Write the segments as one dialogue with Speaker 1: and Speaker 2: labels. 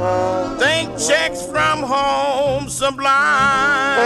Speaker 1: Think
Speaker 2: checks from home sublime.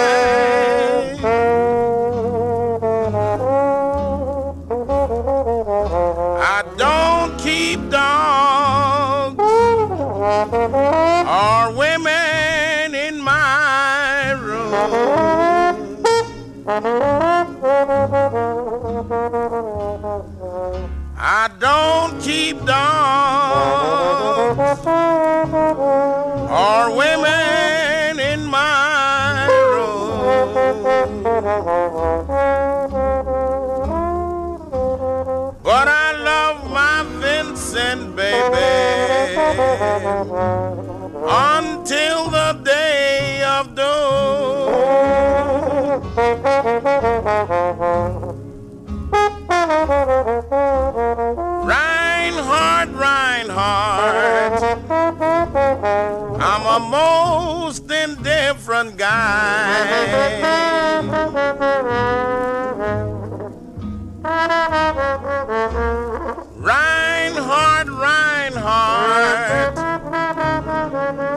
Speaker 2: Reinhardt, Reinhardt,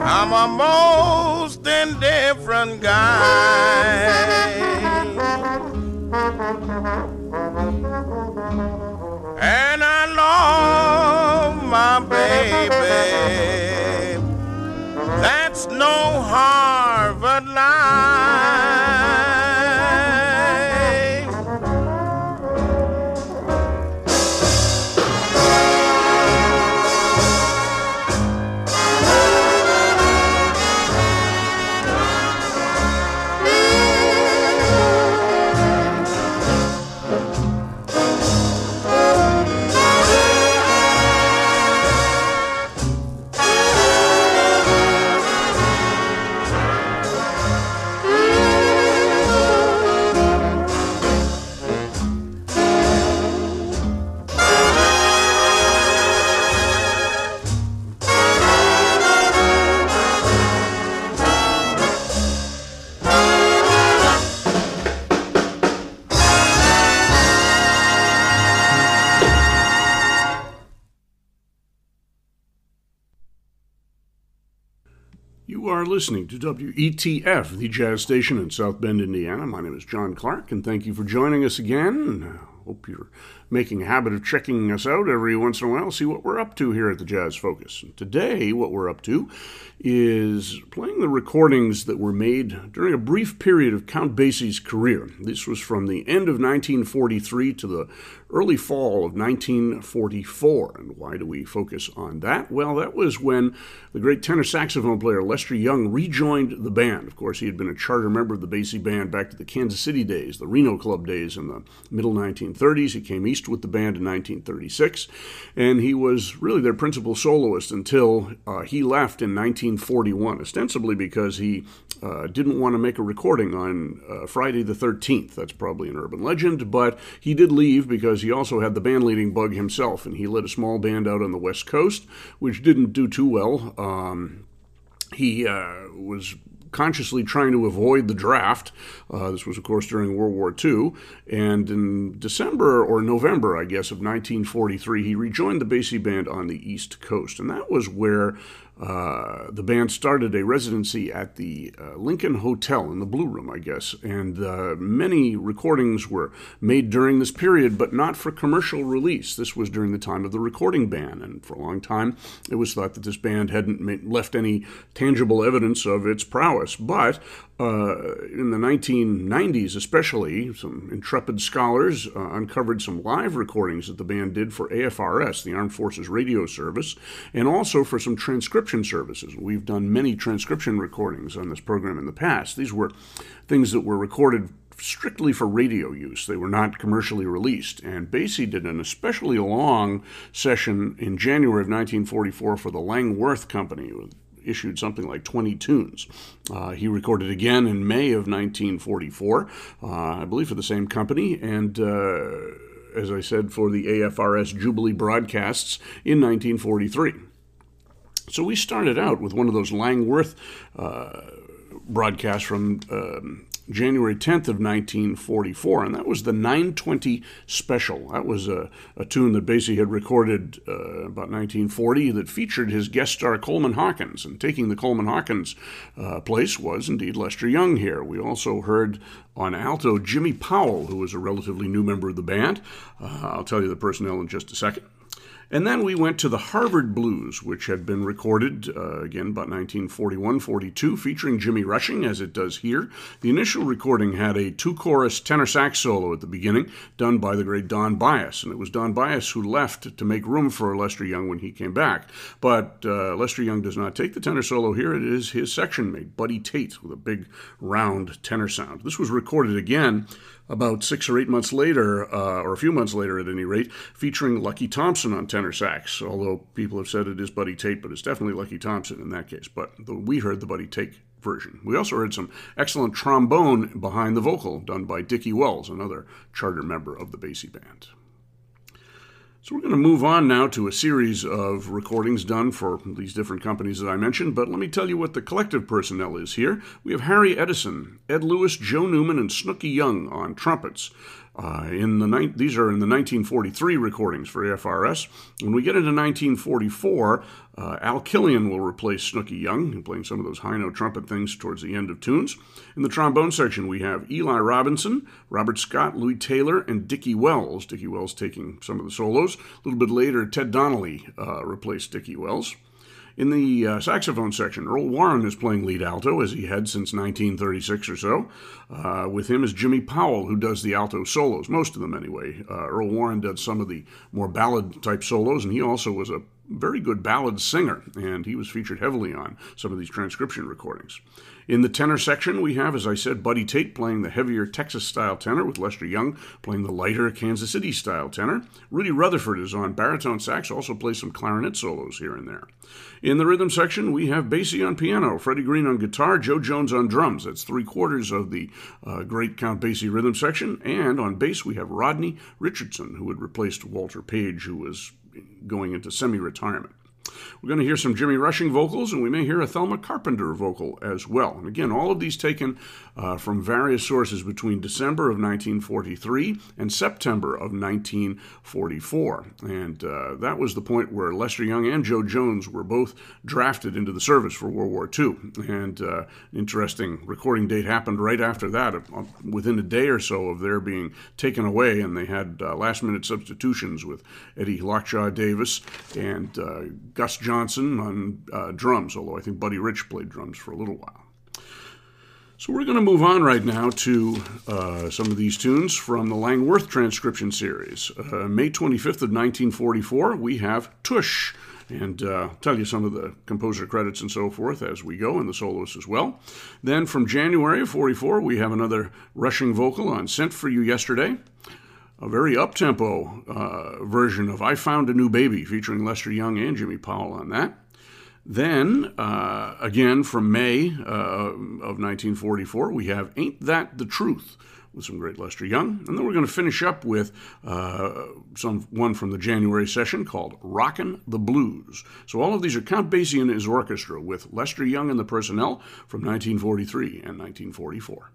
Speaker 2: I'm a most indifferent guy. And I love my baby. That's no harm.
Speaker 1: Listening to WETF, the jazz station in South Bend, Indiana. My name is John Clark, and thank you for joining us again. Hope you're making a habit of checking us out every once in a while, see what we're up to here at the Jazz Focus. Today, what we're up to is playing the recordings that were made during a brief period of Count Basie's career. This was from the end of 1943 to the early fall of 1944. And why do we focus on that? Well, that was when the great tenor saxophone player Lester Young rejoined the band. Of course, he had been a charter member of the Basie band back to the Kansas City days, the Reno Club days in the middle 1930s. He came east with the band in 1936, and he was really their principal soloist until uh, he left in 1941, ostensibly because he uh, didn't want to make a recording on uh, Friday the 13th. That's probably an urban legend, but he did leave because he also had the band leading bug himself, and he led a small band out on the West Coast, which didn't do too well. Um, he uh, was consciously trying to avoid the draft. Uh, this was, of course, during World War II. And in December or November, I guess, of 1943, he rejoined the Basie Band on the East Coast. And that was where uh, the band started a residency at the uh, Lincoln Hotel in the Blue Room, I guess, and uh, many recordings were made during this period, but not for commercial release. This was during the time of the recording ban, and for a long time it was thought that this band hadn't left any tangible evidence of its prowess. But uh, in the 1990s, especially, some intrepid scholars uh, uncovered some live recordings that the band did for AFRS, the Armed Forces Radio Service, and also for some transcription services. We've done many transcription recordings on this program in the past. These were things that were recorded strictly for radio use. They were not commercially released. And Basie did an especially long session in January of 1944 for the Lang-Worth Company issued something like 20 tunes. Uh, he recorded again in May of 1944, uh, I believe for the same company, and uh, as I said, for the AFRS Jubilee broadcasts in 1943. So we started out with one of those Lang-Worth uh, broadcasts from um, January 10th of 1944, and that was the 920 Special. That was a, a tune that Basie had recorded uh, about 1940 that featured his guest star Coleman Hawkins, and taking the Coleman Hawkins uh, place was indeed Lester Young here. We also heard on alto Jimmy Powell, who was a relatively new member of the band. Uh, I'll tell you the personnel in just a second. And then we went to the Harvard Blues, which had been recorded, uh, again, about 1941 42, featuring Jimmy Rushing, as it does here. The initial recording had a two chorus tenor sax solo at the beginning, done by the great Don Byas. And it was Don Byas who left to make room for Lester Young when he came back. But uh, Lester Young does not take the tenor solo here. It is his section mate, Buddy Tate, with a big round tenor sound. This was recorded again about six or eight months later, uh, or a few months later at any rate, featuring Lucky Thompson on tenor sax. Although people have said it is Buddy Tate, but it's definitely Lucky Thompson in that case. But the, we heard the Buddy Tate version. We also heard some excellent trombone behind the vocal done by Dicky Wells, another charter member of the Basie Band. So we're going to move on now to a series of recordings done for these different companies that I mentioned, but let me tell you what the collective personnel is here. We have Harry Edison, Ed Lewis, Joe Newman, and Snooky Young on trumpets. Uh, in the ni- these are in the 1943 recordings for AFRS. When we get into 1944, uh, Al Killian will replace Snooky Young, playing some of those high note trumpet things towards the end of tunes. In the trombone section, we have Eli Robinson, Robert Scott, Louis Taylor, and Dicky Wells. Dicky Wells taking some of the solos. A little bit later, Ted Donnelly uh, replaced Dicky Wells. In the uh, saxophone section, Earl Warren is playing lead alto, as he had since 1936 or so. Uh, with him is Jimmy Powell, who does the alto solos, most of them anyway. Uh, Earl Warren does some of the more ballad type solos, and he also was a very good ballad singer, and he was featured heavily on some of these transcription recordings. In the tenor section, we have, as I said, Buddy Tate playing the heavier Texas style tenor, with Lester Young playing the lighter Kansas City style tenor. Rudy Rutherford is on baritone sax, also plays some clarinet solos here and there. In the rhythm section, we have Basie on piano, Freddie Green on guitar, Jo Jones on drums. That's three quarters of the uh, great Count Basie rhythm section. And on bass, we have Rodney Richardson, who had replaced Walter Page, who was going into semi retirement. We're going to hear some Jimmy Rushing vocals, and we may hear a Thelma Carpenter vocal as well. And again, all of these taken uh, from various sources between December of 1943 and September of 1944. And uh, that was the point where Lester Young and Jo Jones were both drafted into the service for World War II. And uh, interesting recording date happened right after that, within a day or so of their being taken away, and they had uh, last minute substitutions with Eddie Lockjaw Davis and uh, Gus Johnson on drums, although I think Buddy Rich played drums for a little while. So we're going to move on right now to uh, some of these tunes from the Lang-Worth transcription series. Uh, May 25th of 1944, we have Tush, and uh, tell you some of the composer credits and so forth as we go, and the soloists as well. Then from January of 44, we have another rushing vocal on Sent for You Yesterday. A very up-tempo uh, version of I Found a New Baby, featuring Lester Young and Jimmy Powell on that. Then, uh, again from May uh, of 1944, we have Ain't That the Truth with some great Lester Young. And then we're going to finish up with uh, some one from the January session called Rockin' the Blues. So all of these are Count Basie and his orchestra with Lester Young and the Personnel from 1943 and 1944.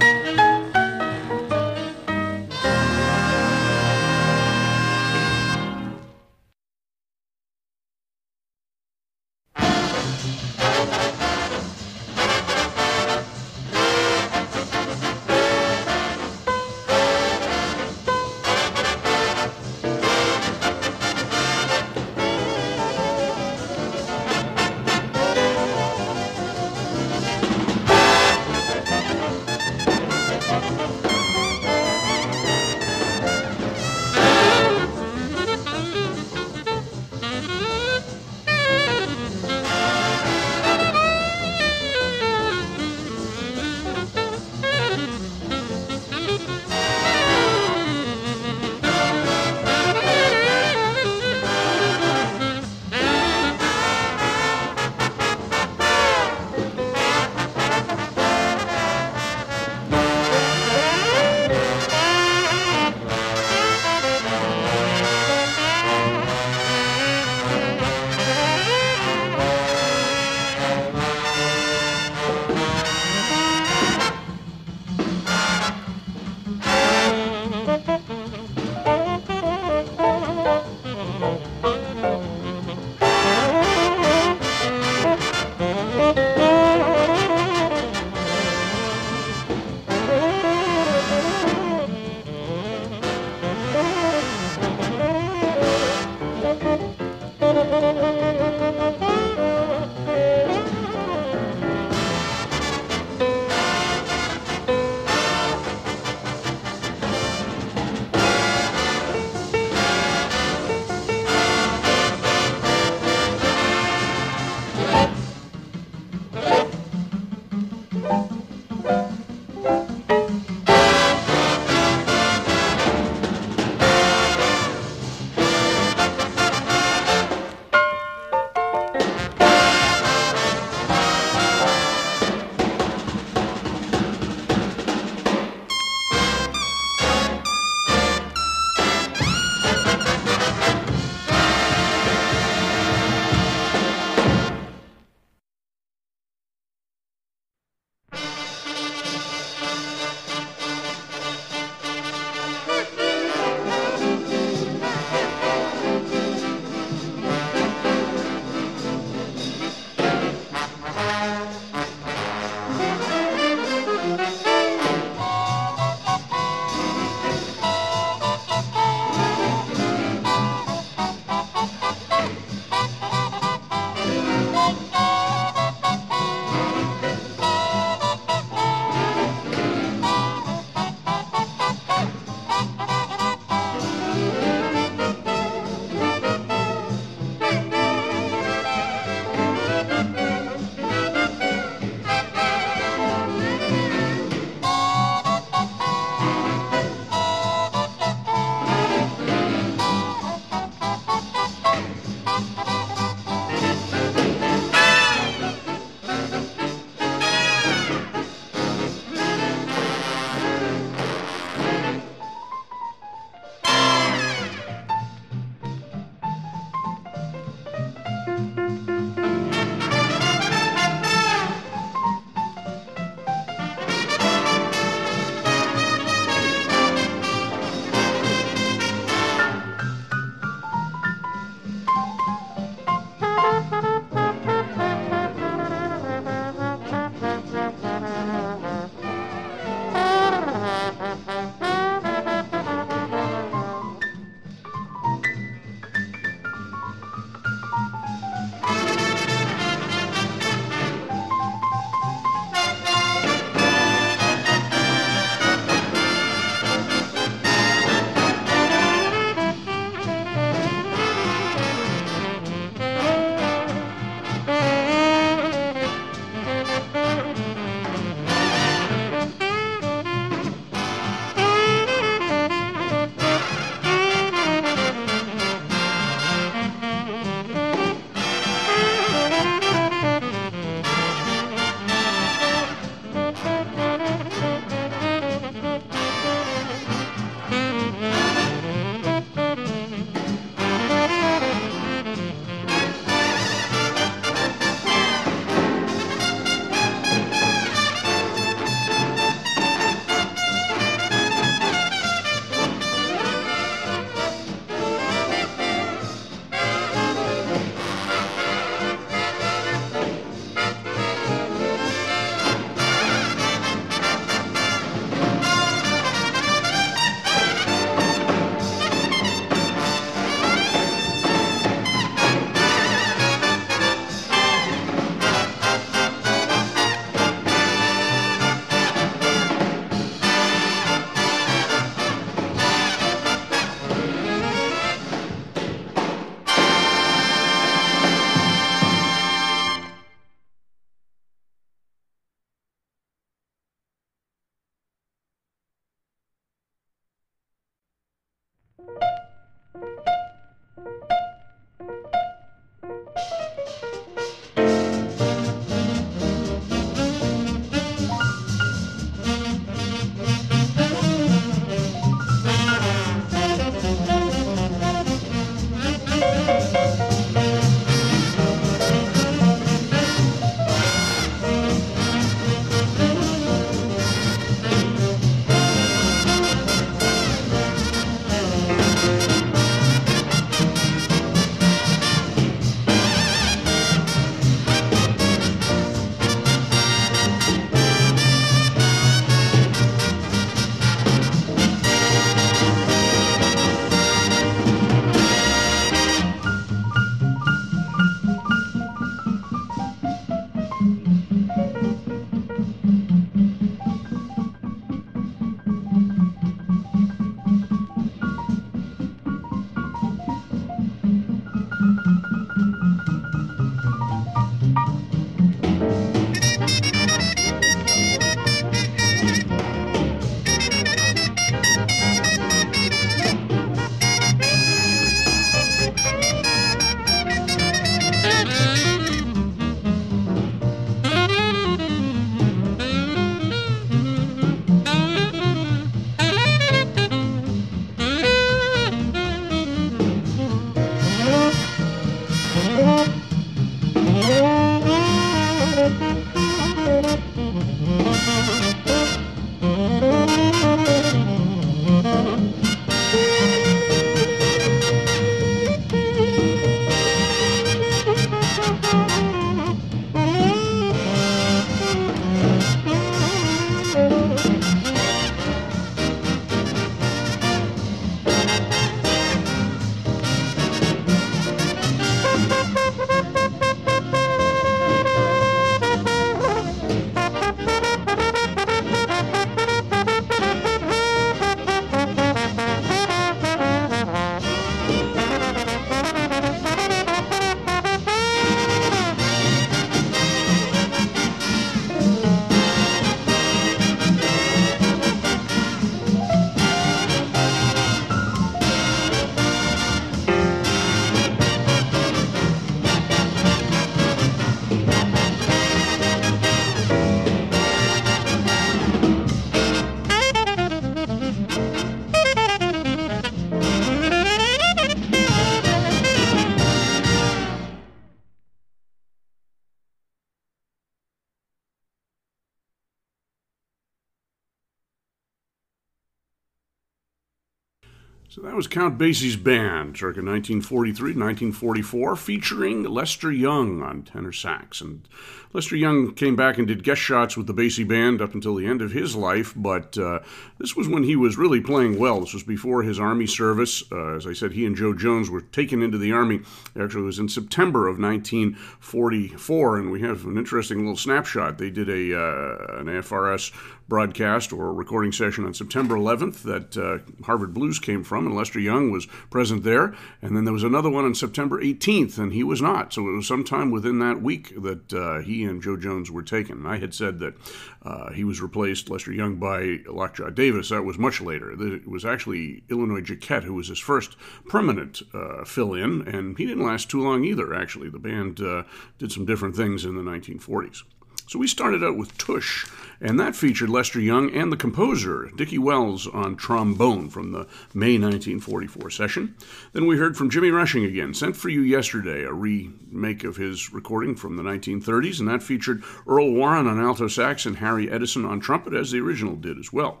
Speaker 1: So that was Count Basie's band, circa 1943 1944, featuring Lester Young on tenor sax. And Lester Young came back and did guest shots with the Basie band up until the end of his life, but uh, this was when he was really playing well. This was before his Army service. Uh, as I said, he and Jo Jones were taken into the Army. Actually, it was in September of 1944, and we have an interesting little snapshot. They did a uh, an AFRS broadcast or recording session on September 11th that uh, Harvard Blues came from, and Lester Young was present there. And then there was another one on September 18th, and he was not. So it was sometime within that week that uh, he and Jo Jones were taken. I had said that uh, he was replaced, Lester Young, by Lockjaw Davis. That was much later. It was actually Illinois Jacquet who was his first permanent uh, fill in, and he didn't last too long either, actually. The band uh, did some different things in the 1940s. So we started out with Tush, and that featured Lester Young and the composer, Dicky Wells, on trombone from the May 1944 session. Then we heard from Jimmy Rushing again, Sent for You Yesterday, a remake of his recording from the 1930s, and that featured Earl Warren on alto sax and Harry Edison on trumpet, as the original did as well.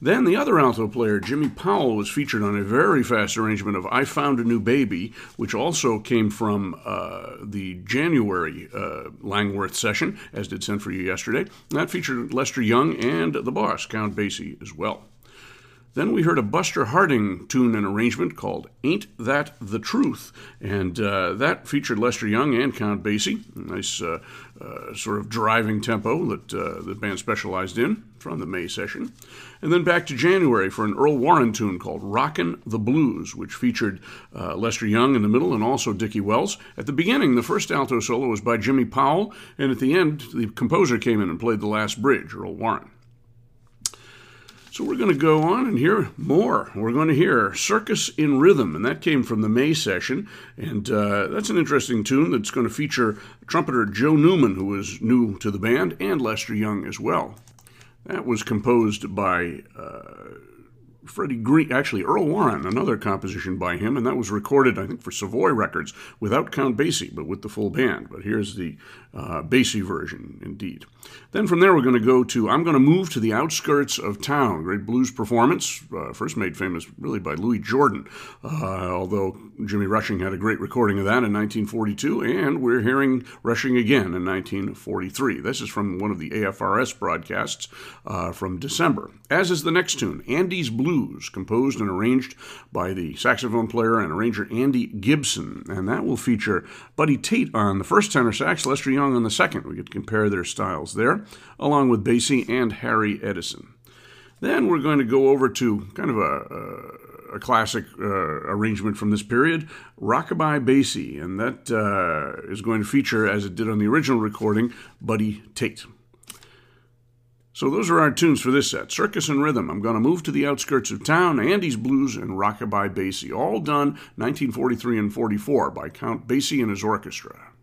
Speaker 1: Then the other alto player, Jimmy Powell, was featured on a very fast arrangement of I Found a New Baby, which also came from uh, the January uh, Lang-Worth session, as did Sent for You yesterday. that featured Lester Young and the boss, Count Basie, as well. Then we heard a Buster Harding tune and arrangement called Ain't That the Truth, and uh, that featured Lester Young and Count Basie. Nice uh, uh, sort of driving tempo that uh, the band specialized in from the May session. And then back to January for an Earl Warren tune called Rockin' the Blues, which featured uh, Lester Young in the middle and also Dicky Wells. At the beginning, the first alto solo was by Jimmy Powell, and at the end, the composer came in and played the last bridge, Earl Warren. So we're going to go on and hear more. We're going to hear Circus in Rhythm, and that came from the May session. And uh, that's an interesting tune that's going to feature trumpeter Joe Newman, who is new to the band, and Lester Young as well. That was composed by uh, Freddie Green, actually Earl Warren, another composition by him, and that was recorded, I think, for Savoy Records without Count Basie, but with the full band. But here's the uh, Basie version, indeed. Then from there, we're going to go to I'm going to move to the outskirts of town. Great blues performance, uh, first made famous really by Louis Jordan, uh, although Jimmy Rushing had a great recording of that in 1942, and we're hearing Rushing again in 1943. This is from one of the AFRS broadcasts uh, from December. As is the next tune, Andy's Blues, composed and arranged by the saxophone player and arranger Andy Gibson, and that will feature Buddy Tate on the first tenor sax, Lester Young on the second. We to compare their styles there, along with Basie and Harry Edison. Then we're going to go over to kind of a, a, a classic uh, arrangement from this period, Rockabye Basie, and that uh, is going to feature, as it did on the original recording, Buddy Tate. So those are our tunes for this set Circus in Rhythm. I'm going to move to the outskirts of town, Andy's Blues, and Rockabye Basie, all done 1943 and 44 by Count Basie and his orchestra.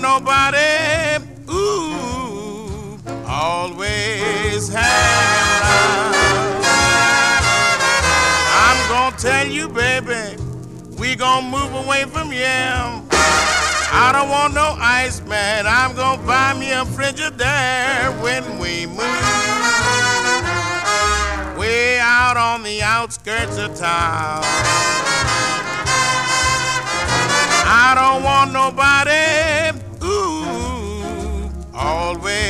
Speaker 2: Nobody, ooh, always hanging around. I'm gonna tell you, baby, we gonna move away from here. I don't want no ice, man. I'm gonna buy me a Frigidaire when we move. Way out on the outskirts of town. I don't want nobody, always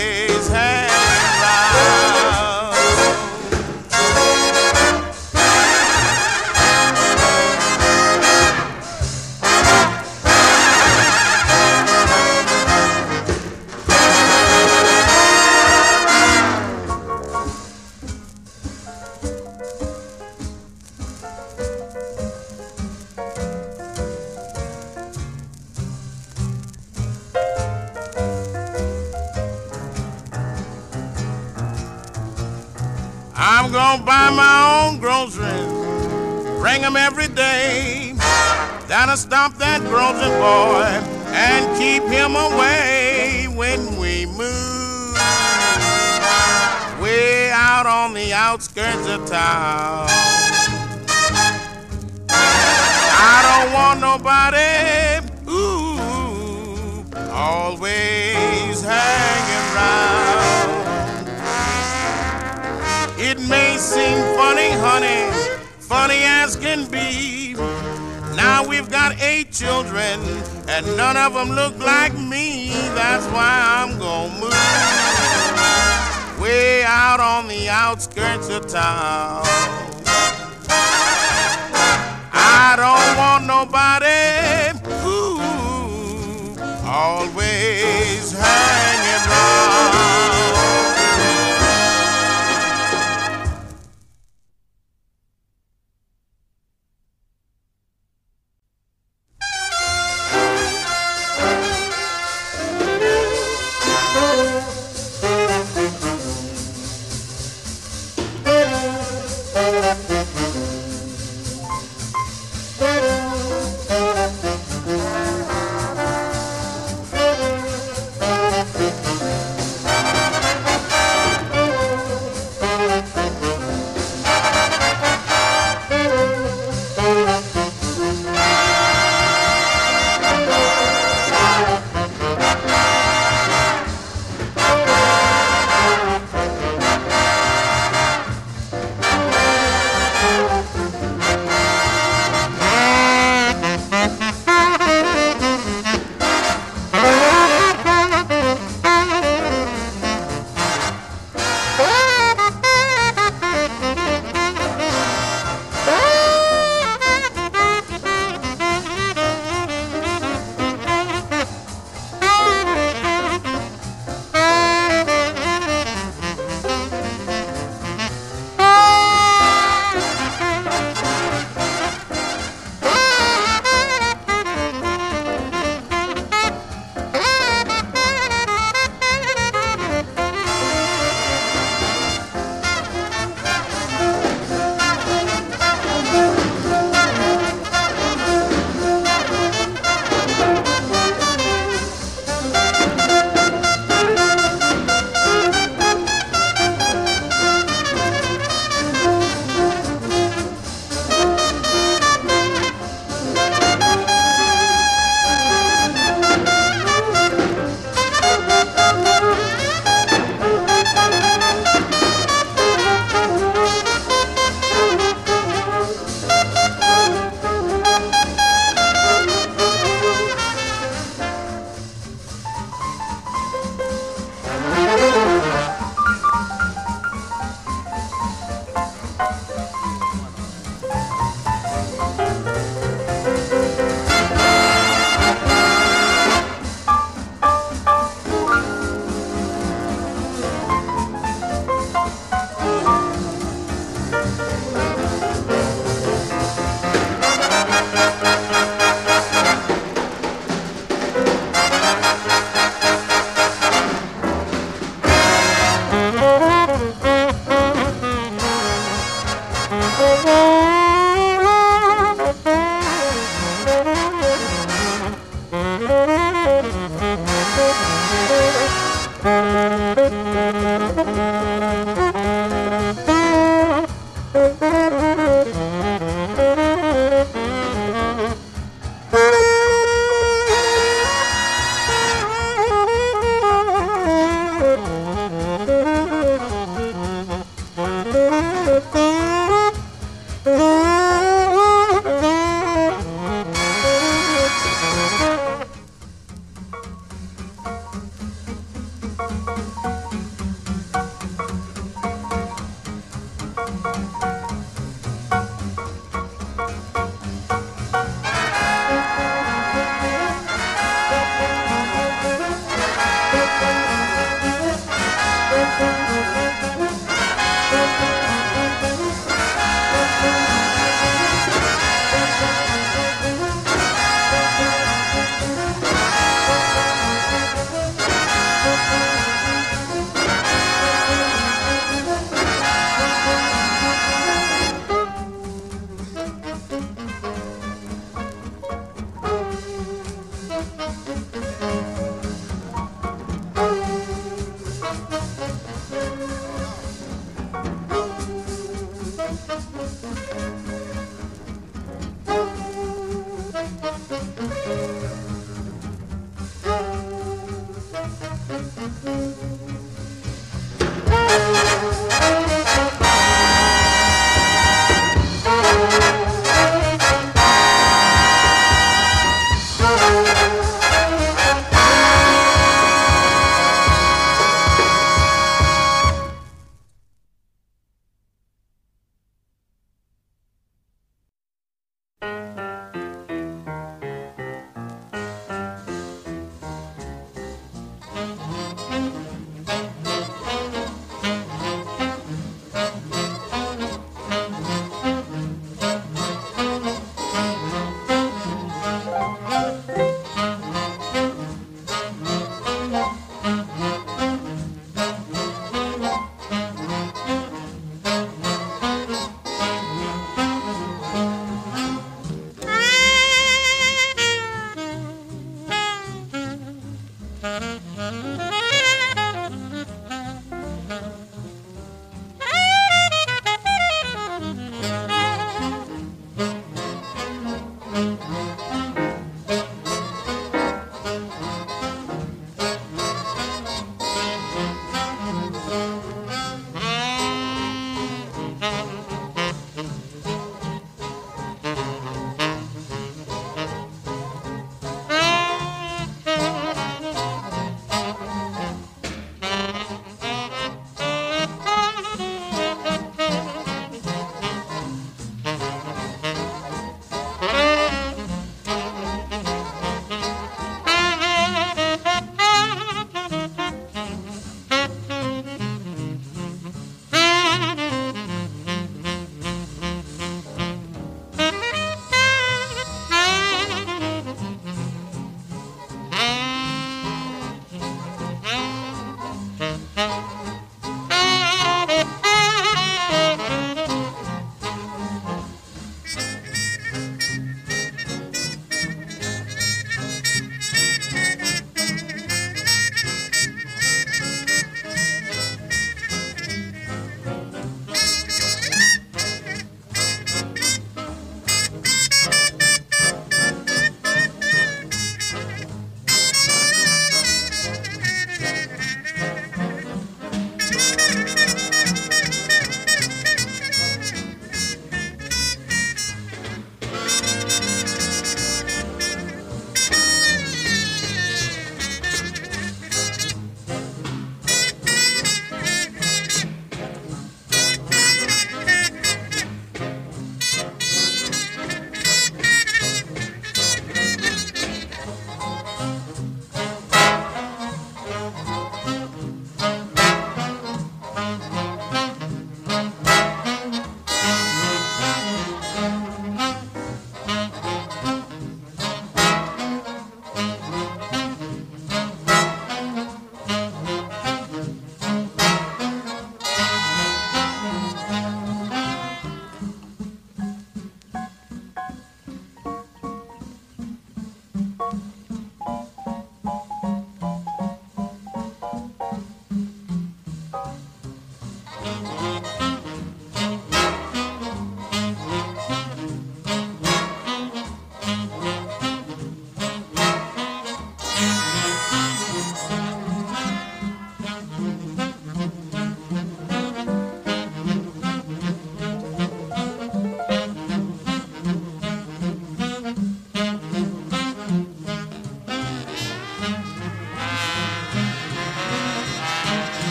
Speaker 2: Gonna buy my own groceries, bring 'em every day. That'll stop that grocery boy and keep him away when we move. Way out on the outskirts of town. I don't want nobody, ooh, always hanging around. Seem funny, honey, funny as can be. Now we've got eight children, and none of them look like me. That's why I'm gonna move way out on the outskirts of town. I don't want nobody,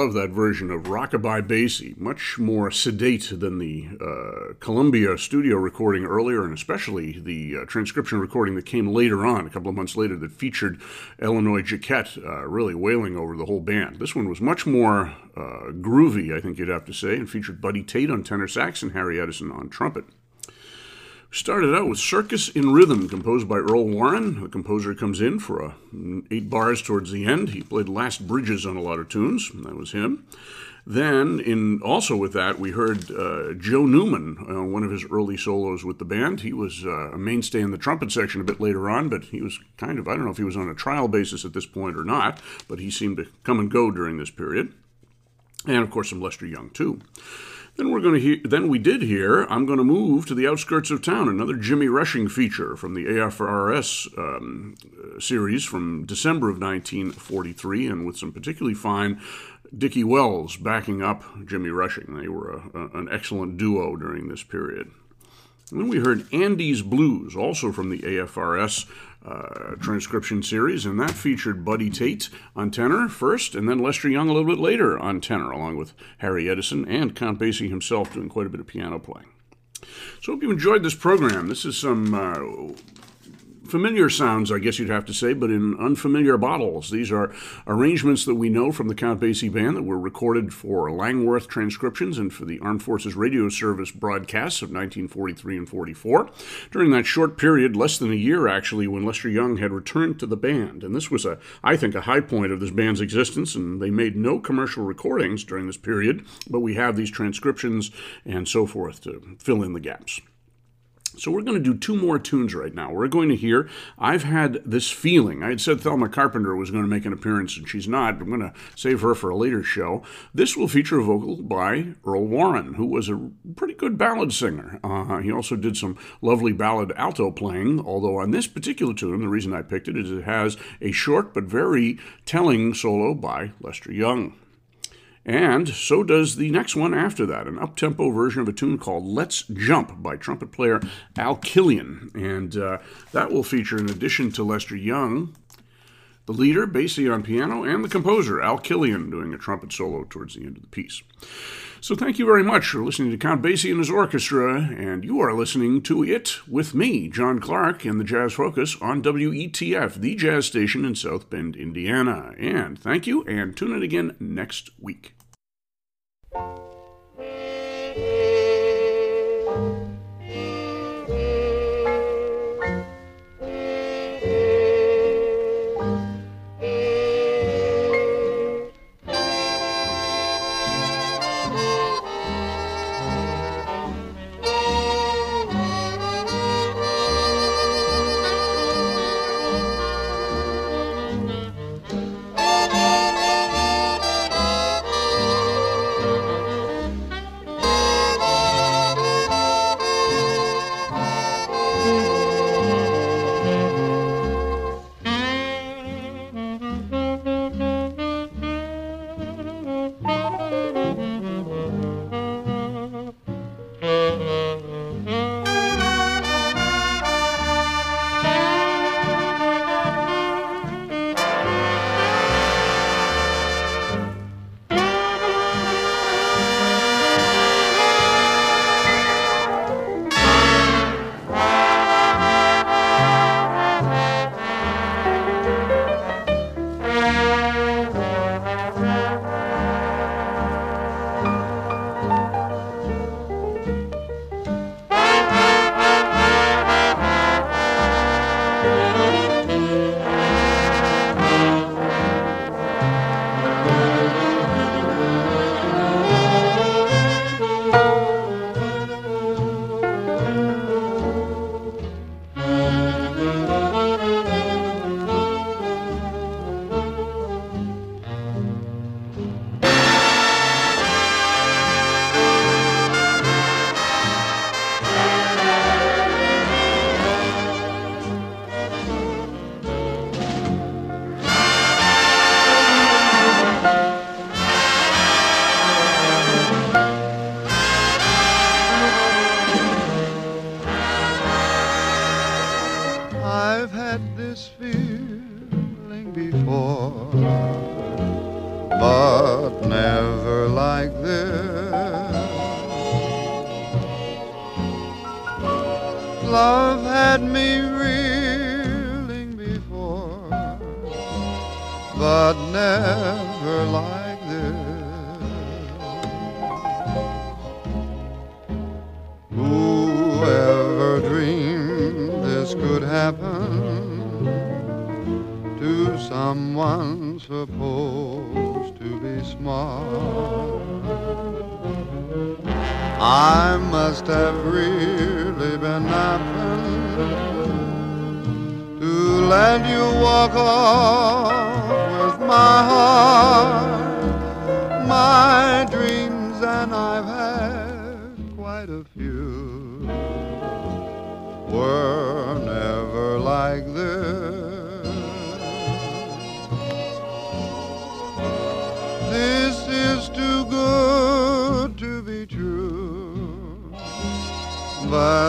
Speaker 1: love that version of Rockabye Basie, much more sedate than the uh, Columbia studio recording earlier, and especially the uh, transcription recording that came later on, a couple of months later, that featured Illinois Jacquet uh, really wailing over the whole band. This one was much more uh, groovy, I think you'd have to say, and featured Buddy Tate on tenor sax and Harry Edison on trumpet. Started out with Circus in Rhythm, composed by Earl Warren. The composer comes in for a, eight bars towards the end. He played Last Bridges on a lot of tunes. That was him. Then, in also with that, we heard uh, Joe Newman, uh, one of his early solos with the band. He was uh, a mainstay in the trumpet section a bit later on, but he was kind of, I don't know if he was on a trial basis at this point or not, but he seemed to come and go during this period. And of course, some Lester Young, too. Then we're going to hear. Then we did hear. I'm going to move to the outskirts of town. Another Jimmy Rushing feature from the AFRS um, series from December of 1943, and with some particularly fine Dicky Wells backing up Jimmy Rushing. They were a, a, an excellent duo during this period. And then we heard Andy's Blues, also from the AFRS uh, transcription series, and that featured Buddy Tate on tenor first, and then Lester Young a little bit later on tenor, along with Harry Edison and Count Basie himself doing quite a bit of piano playing. So, hope you enjoyed this program. This is some uh, familiar sounds, I guess you'd have to say, but in unfamiliar bottles. These are arrangements that we know from the Count Basie Band that were recorded for Lang-Worth transcriptions and for the Armed Forces Radio Service broadcasts of 1943 and 44. During that short period, less than a year actually, when Lester Young had returned to the band. And this was, a, I think, a high point of this band's existence, and they made no commercial recordings during this period, but we have these transcriptions and so forth to fill in the gaps. So we're going to do two more tunes right now. We're going to hear I've Had This Feeling. I had said Thelma Carpenter was going to make an appearance, and she's not. I'm going to save her for a later show. This will feature a vocal by Earl Warren, who was a pretty good ballad singer. Uh, he also did some lovely ballad alto playing, although on this particular tune, the reason I picked it is it has a short but very telling solo by Lester Young. And so does the next one after that, an up-tempo version of a tune called Let's Jump by trumpet player Al Killian. And uh, that will feature, in addition to Lester Young, the leader, Basie on piano, and the composer, Al Killian, doing a trumpet solo towards the end of the piece. So thank you very much for listening to Count Basie and his orchestra, and you are listening to it with me, John Clark, in the Jazz Focus on WETF, the jazz station in South Bend, Indiana. And thank you, and tune in again next week.
Speaker 3: Napping to let you walk off with my heart, my dreams,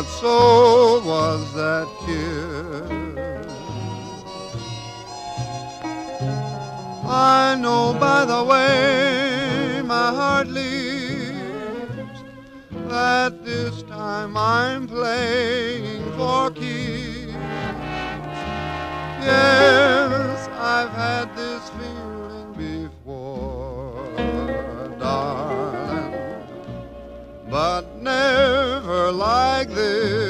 Speaker 3: But so was that kiss. I know by the way my heart leaves that this time I'm playing for keeps. Yes, I've had like this.